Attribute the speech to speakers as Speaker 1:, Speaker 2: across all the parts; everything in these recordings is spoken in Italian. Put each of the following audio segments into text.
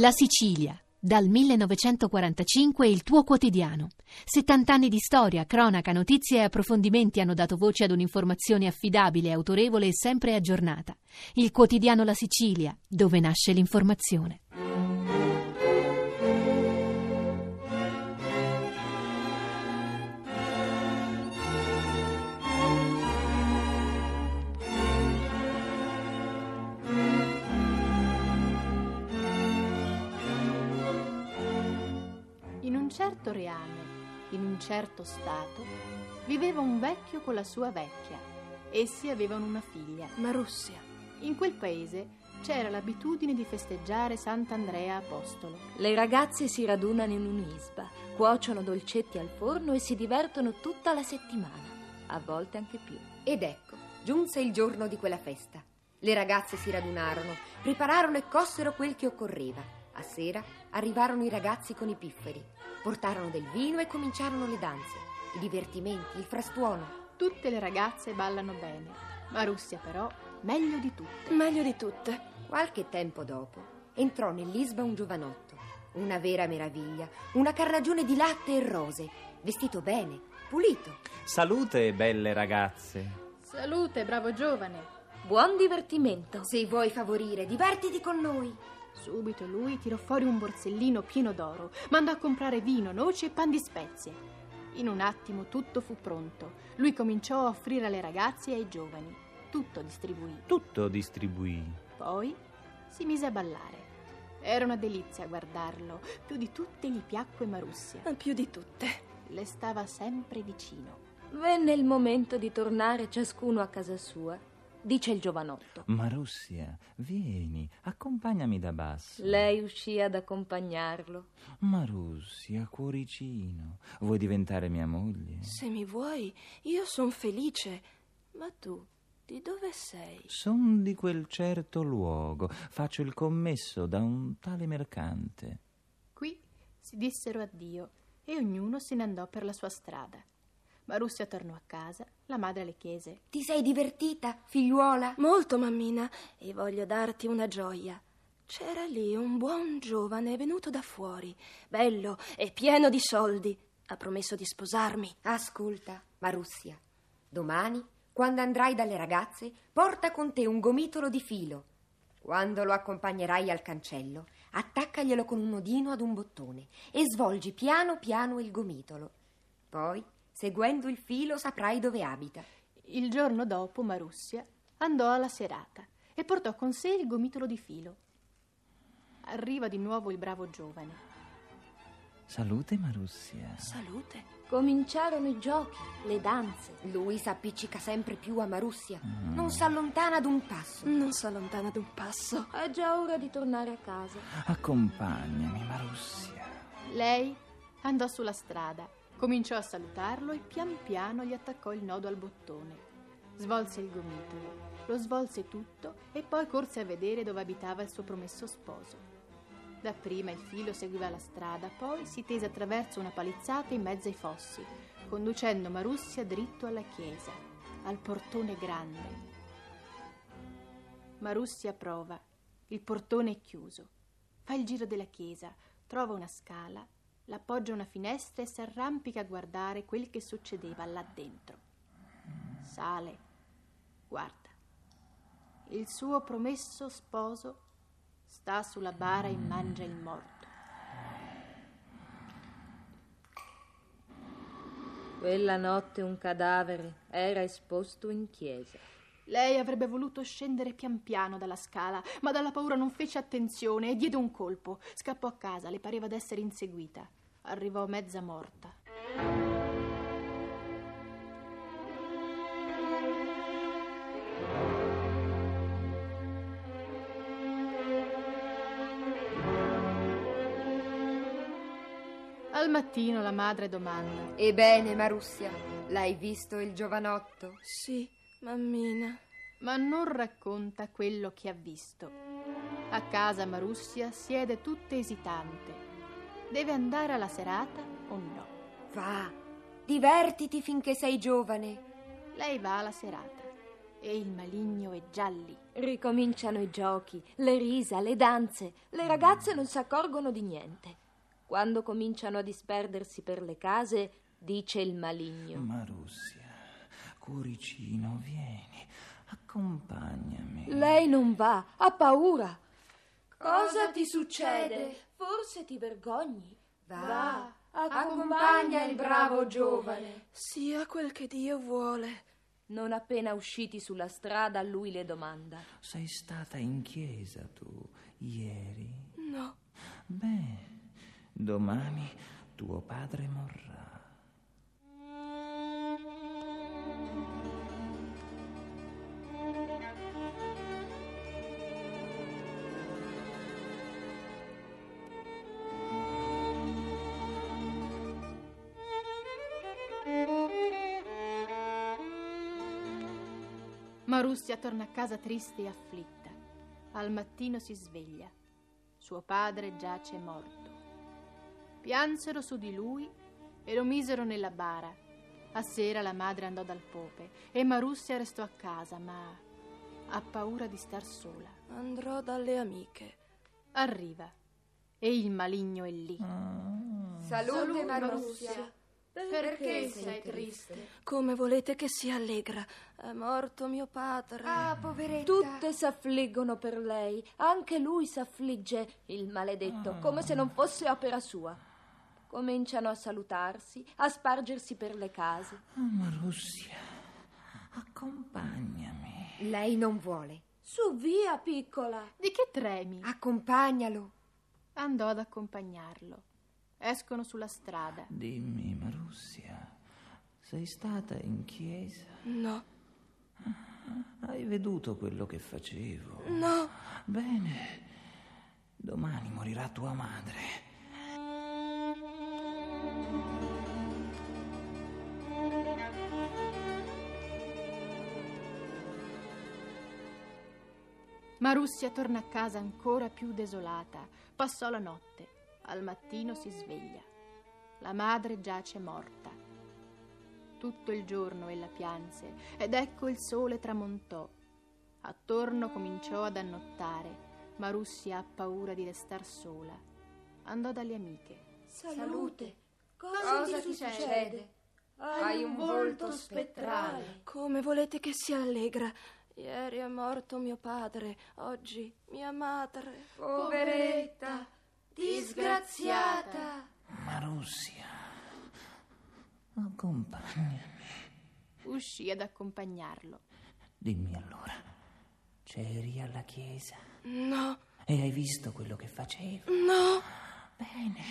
Speaker 1: La Sicilia, dal 1945 il tuo quotidiano. 70 anni di storia, cronaca, notizie e approfondimenti hanno dato voce ad un'informazione affidabile, autorevole e sempre aggiornata. Il quotidiano La Sicilia, dove nasce l'informazione.
Speaker 2: Certo reame, in un certo stato, viveva un vecchio con la sua vecchia. Essi avevano una figlia.
Speaker 3: Marussia.
Speaker 2: In quel paese c'era l'abitudine di festeggiare Sant'Andrea Apostolo.
Speaker 3: Le ragazze si radunano in un'isba, cuociono dolcetti al forno e si divertono tutta la settimana, a volte anche più.
Speaker 4: Ed ecco, giunse il giorno di quella festa. Le ragazze si radunarono, prepararono e cossero quel che occorreva. A sera arrivarono i ragazzi con i pifferi, portarono del vino e cominciarono le danze, i divertimenti, il frastuono.
Speaker 2: Tutte le ragazze ballano bene. Marussia però meglio di tutte.
Speaker 3: Meglio di tutte.
Speaker 4: Qualche tempo dopo entrò nell'isba un giovanotto, una vera meraviglia, una carnagione di latte e rose, vestito bene, pulito.
Speaker 5: Salute, belle ragazze.
Speaker 2: Salute, bravo giovane.
Speaker 3: Buon divertimento.
Speaker 4: Se vuoi favorire, divertiti con noi.
Speaker 2: Subito lui tirò fuori un borsellino pieno d'oro, mandò a comprare vino, noci e pan di spezie. In un attimo tutto fu pronto. Lui cominciò a offrire alle ragazze e ai giovani. Tutto distribuì.
Speaker 5: Tutto distribuì.
Speaker 2: Poi si mise a ballare. Era una delizia guardarlo. Più di tutte gli piacque Marussia.
Speaker 3: Più di tutte.
Speaker 2: Le stava sempre vicino.
Speaker 3: Venne il momento di tornare ciascuno a casa sua, dice il giovanotto.
Speaker 5: Marussia, vieni, accompagnami da basso.
Speaker 3: Lei uscì ad accompagnarlo.
Speaker 5: Marussia, cuoricino, vuoi diventare mia moglie?
Speaker 6: Se mi vuoi, io son felice. Ma tu, di dove sei?
Speaker 5: Son di quel certo luogo, faccio il commesso da un tale mercante.
Speaker 2: Qui si dissero addio e ognuno se ne andò per la sua strada. Marussia tornò a casa, la madre le chiese:
Speaker 4: Ti sei divertita, figliuola?
Speaker 6: Molto, mammina, e voglio darti una gioia. C'era lì un buon giovane venuto da fuori, bello e pieno di soldi. Ha promesso di sposarmi.
Speaker 4: Ascolta, Marussia, domani, quando andrai dalle ragazze, porta con te un gomitolo di filo. Quando lo accompagnerai al cancello, attaccaglielo con un nodino ad un bottone e svolgi piano piano il gomitolo. Poi, seguendo il filo, saprai dove abita.
Speaker 2: Il giorno dopo Marussia andò alla serata e portò con sé il gomitolo di filo. Arriva di nuovo il bravo giovane.
Speaker 5: Salute, Marussia.
Speaker 6: Salute.
Speaker 3: Cominciarono i giochi, le danze.
Speaker 4: Lui s'appiccica sempre più a Marussia, non s'allontana d'un passo.
Speaker 6: Non si allontana d'un passo.
Speaker 3: È già ora di tornare a casa.
Speaker 5: Accompagnami, Marussia.
Speaker 2: Lei andò sulla strada, cominciò a salutarlo e pian piano gli attaccò il nodo al bottone. Svolse il gomitolo, lo svolse tutto e poi corse a vedere dove abitava il suo promesso sposo. Dapprima il filo seguiva la strada, poi si tese attraverso una palizzata in mezzo ai fossi, conducendo Marussia dritto alla chiesa, al portone grande. Marussia prova, il portone è chiuso. Fa il giro della chiesa, trova una scala, l'appoggia a una finestra e si arrampica a guardare quel che succedeva là dentro. Sale, guarda. Il suo promesso sposo sta sulla bara e mangia il morto.
Speaker 3: Quella notte un cadavere era esposto in chiesa.
Speaker 2: Lei avrebbe voluto scendere pian piano dalla scala, ma dalla paura non fece attenzione e diede un colpo. Scappò a casa, le pareva d'essere inseguita. Arrivò mezza morta. Al mattino la madre domanda:
Speaker 4: Ebbene, Marussia, l'hai visto il giovanotto?
Speaker 6: Sì, mammina.
Speaker 2: ma non racconta quello che ha visto. A casa Marussia siede tutta esitante. Deve andare alla serata o no?
Speaker 4: Va, divertiti finché sei giovane.
Speaker 2: Lei va alla serata. e il maligno è già lì.
Speaker 3: Ricominciano i giochi, le risa, le danze. Le ragazze non si accorgono di niente. Quando cominciano a disperdersi per le case, dice il maligno.
Speaker 5: Marussia, cuoricino, vieni, accompagnami.
Speaker 3: Lei non va, ha paura. Cosa ti succede? Forse ti vergogni.
Speaker 4: Va,
Speaker 3: accompagna il bravo giovane.
Speaker 6: Sia quel che Dio vuole.
Speaker 3: Non appena usciti sulla strada, lui le domanda.
Speaker 5: Sei stata in chiesa tu ieri?
Speaker 6: No,
Speaker 5: Beh, domani tuo padre morrà.
Speaker 2: Marussia torna a casa triste e afflitta. Al mattino si sveglia. Suo padre giace morto. Piansero su di lui e lo misero nella bara. A sera la madre andò dal pope e Marussia restò a casa, ma ha paura di star sola.
Speaker 6: andrò dalle amiche.
Speaker 2: Arriva e il maligno è lì.
Speaker 4: salute Marussia.
Speaker 2: Perché sei triste?
Speaker 6: Come volete che sia allegra? È morto mio padre.
Speaker 4: Ah, poveretta.
Speaker 3: Tutte s'affliggono per lei, anche lui s'affligge, il maledetto, come se non fosse opera sua. Cominciano a salutarsi, a spargersi per le case.
Speaker 5: Oh, Marussia, accompagnami.
Speaker 4: Lei non vuole.
Speaker 3: Su via, piccola.
Speaker 2: Di che tremi?
Speaker 4: Accompagnalo.
Speaker 2: Andò ad accompagnarlo. Escono sulla strada.
Speaker 5: Dimmi, Marussia, sei stata in chiesa?
Speaker 6: No,
Speaker 5: Hai veduto quello che facevo?
Speaker 6: no,
Speaker 5: Bene, domani morirà tua madre.
Speaker 2: Marussia torna a casa ancora più desolata. Passò la notte. Al mattino si sveglia. La madre giace morta. Tutto il giorno ella pianse ed ecco il sole tramontò. Attorno cominciò ad annottare. Marussia ha paura di restar sola. Andò dalle amiche.
Speaker 3: Salute.
Speaker 4: Cosa ti succede? Hai un volto spettrale.
Speaker 6: come volete che sia allegra? Ieri è morto mio padre, oggi mia madre.
Speaker 4: Poveretta, disgraziata.
Speaker 5: Marussia, accompagnami.
Speaker 2: Uscì ad accompagnarlo.
Speaker 5: Dimmi allora, c'eri alla chiesa
Speaker 6: No,
Speaker 5: e hai visto quello che facevo?
Speaker 6: no,
Speaker 5: Bene,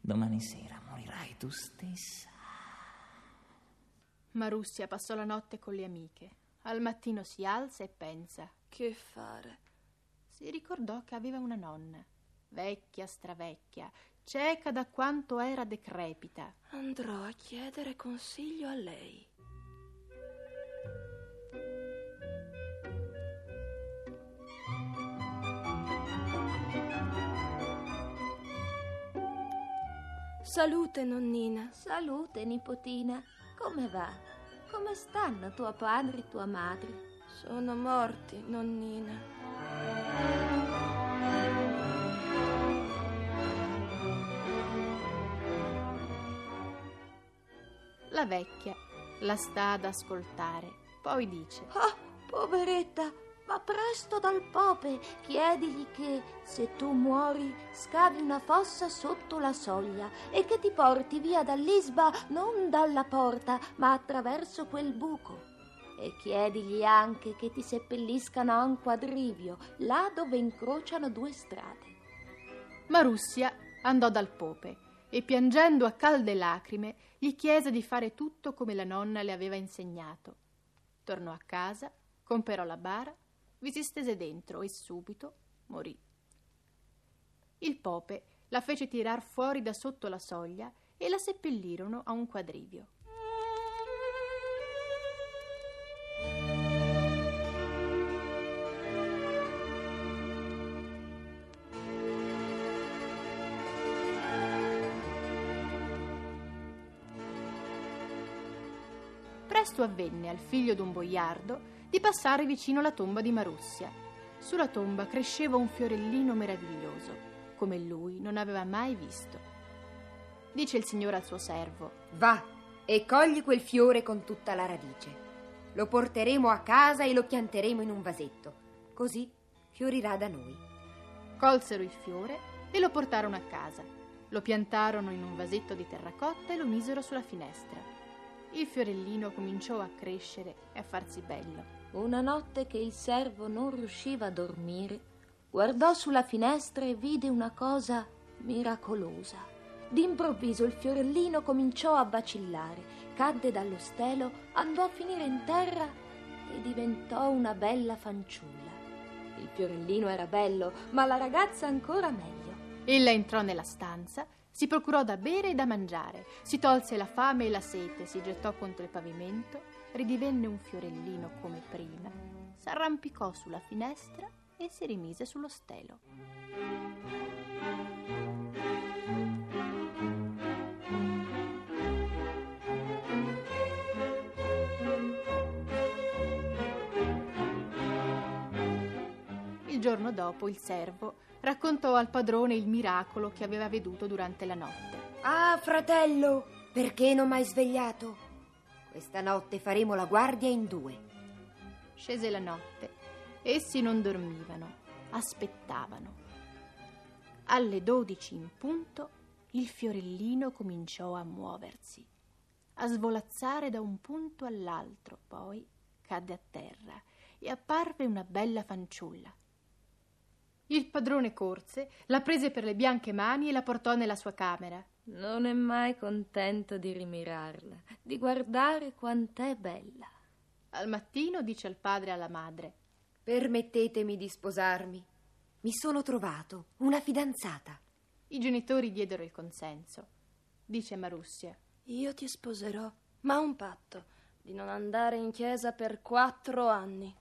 Speaker 5: domani sera morirai tu stessa.
Speaker 2: Marussia passò la notte con le amiche. Al mattino si alza e pensa.
Speaker 6: che fare?
Speaker 2: Si ricordò che aveva una nonna, vecchia, stravecchia, cieca da quanto era decrepita.
Speaker 6: Andrò a chiedere consiglio a lei. Salute, nonnina.
Speaker 3: Salute, nipotina. Come va? Come stanno tuo padre e tua madre?
Speaker 6: Sono morti, nonnina.
Speaker 2: La vecchia la sta ad ascoltare, poi dice:
Speaker 3: Ah, poveretta, va presto dal pope. Chiedigli che, se tu muori, scavi una fossa sotto la soglia e che ti porti via dall'isba non dalla porta, ma attraverso quel buco. E chiedigli anche che ti seppelliscano a un quadrivio, là dove incrociano due strade.
Speaker 2: Marussia andò dal pope e piangendo a calde lacrime gli chiese di fare tutto come la nonna le aveva insegnato. Tornò a casa, comperò la bara, vi si stese dentro e subito morì. Il pope la fece tirar fuori da sotto la soglia e la seppellirono a un quadrivio. Presto avvenne al figlio d'un boiardo di passare vicino alla tomba di Marussia. Sulla tomba cresceva un fiorellino meraviglioso, come lui non aveva mai visto. Dice il Signore al suo servo:
Speaker 4: Va e cogli quel fiore con tutta la radice. Lo porteremo a casa e lo pianteremo in un vasetto. Così fiorirà da noi.
Speaker 2: Colsero il fiore e lo portarono a casa. Lo piantarono in un vasetto di terracotta e lo misero sulla finestra. Il fiorellino cominciò a crescere e a farsi bello.
Speaker 3: Una notte che il servo non riusciva a dormire, guardò sulla finestra e vide una cosa miracolosa. D'improvviso il fiorellino cominciò a vacillare, cadde dallo stelo, andò a finire in terra e diventò una bella fanciulla. Il fiorellino era bello, ma la ragazza ancora meglio.
Speaker 2: Ella entrò nella stanza, si procurò da bere e da mangiare, si tolse la fame e la sete, si gettò contro il pavimento, ridivenne un fiorellino come prima, s'arrampicò sulla finestra e si rimise sullo stelo. Il giorno dopo il servo raccontò al padrone il miracolo che aveva veduto durante la notte.
Speaker 4: Ah, fratello, perché non m'hai svegliato? Questa notte faremo la guardia in due.
Speaker 2: Scese la notte. Essi non dormivano, aspettavano. Alle dodici in punto il fiorellino cominciò a muoversi, a svolazzare da un punto all'altro, poi cadde a terra e apparve una bella fanciulla. Il padrone corse, la prese per le bianche mani e la portò nella sua camera.
Speaker 3: Non è mai contento di rimirarla, di guardare quant'è bella.
Speaker 2: Al mattino dice al padre e alla madre:
Speaker 4: Permettetemi di sposarmi. Mi sono trovato una fidanzata.
Speaker 2: I genitori diedero il consenso. Dice Marussia:
Speaker 6: Io ti sposerò, ma a un patto di non andare in chiesa per quattro anni.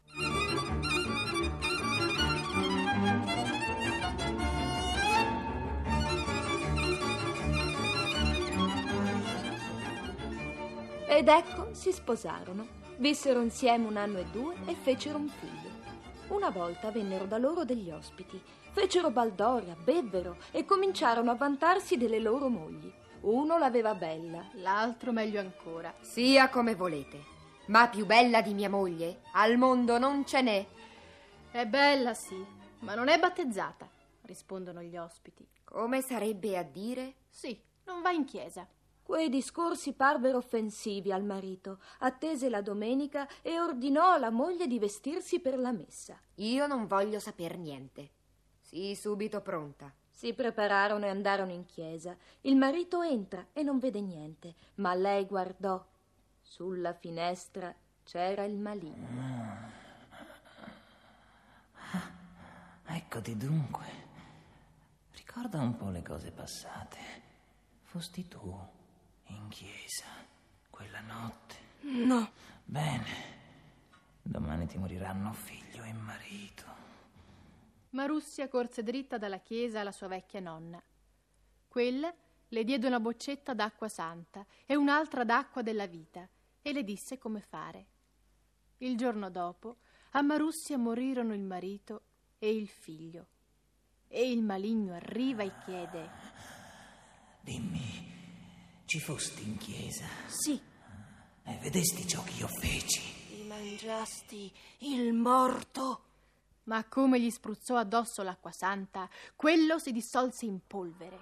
Speaker 3: Ed ecco, si sposarono. Vissero insieme un anno e due e fecero un figlio. Una volta vennero da loro degli ospiti. Fecero baldoria, bevvero e cominciarono a vantarsi delle loro mogli. Uno l'aveva bella,
Speaker 2: l'altro meglio ancora.
Speaker 4: Sia come volete, ma più bella di mia moglie al mondo non ce n'è.
Speaker 2: È bella, sì, ma non è battezzata, rispondono gli ospiti.
Speaker 4: Come sarebbe a dire?
Speaker 2: Sì, non va in chiesa.
Speaker 3: Quei discorsi parvero offensivi al marito. Attese la domenica e ordinò alla moglie di vestirsi per la messa.
Speaker 4: Io non voglio saper niente. Sii subito pronta.
Speaker 3: Si prepararono e andarono in chiesa. Il marito entra e non vede niente, ma lei guardò. Sulla finestra c'era il maligno.
Speaker 5: Ah, eccoti dunque. Ricorda un po' le cose passate. Fosti tu in chiesa quella notte.
Speaker 6: No.
Speaker 5: Bene. Domani ti moriranno figlio e marito.
Speaker 2: Marussia corse dritta dalla chiesa alla sua vecchia nonna. Quella le diede una boccetta d'acqua santa e un'altra d'acqua della vita e le disse come fare. Il giorno dopo a Marussia morirono il marito e il figlio. E il maligno arriva e chiede:
Speaker 5: Dimmi, ci fosti in chiesa?
Speaker 6: Sì.
Speaker 5: E vedesti ciò che io feci?
Speaker 6: Ti mangiasti il morto.
Speaker 2: Ma come gli spruzzò addosso l'acqua santa, quello si dissolse in polvere.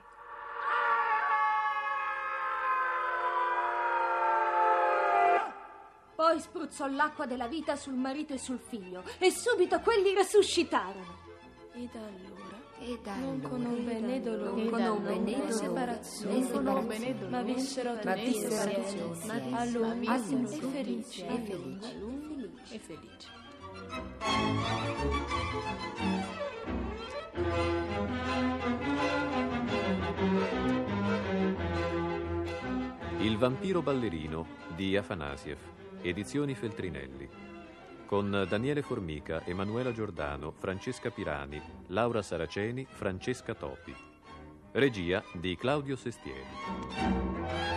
Speaker 3: Poi spruzzò l'acqua della vita sul marito e sul figlio e subito quelli resuscitarono.
Speaker 6: Allora
Speaker 4: E da
Speaker 6: non conobbe né dolore
Speaker 4: non conobbe né dolore,
Speaker 6: separazione,
Speaker 4: né separazione,
Speaker 6: ma vissero
Speaker 4: ma
Speaker 6: tutti
Speaker 4: vissero
Speaker 6: insieme,
Speaker 4: tutti insieme, a lungo
Speaker 6: e felici.
Speaker 4: e felici.
Speaker 2: E felice.
Speaker 7: Il vampiro ballerino di Afanasiev, edizioni Feltrinelli. Con Daniele Formica, Emanuela Giordano, Francesca Pirani, Laura Saraceni, Francesca Topi. Regia di Claudio Sestieri.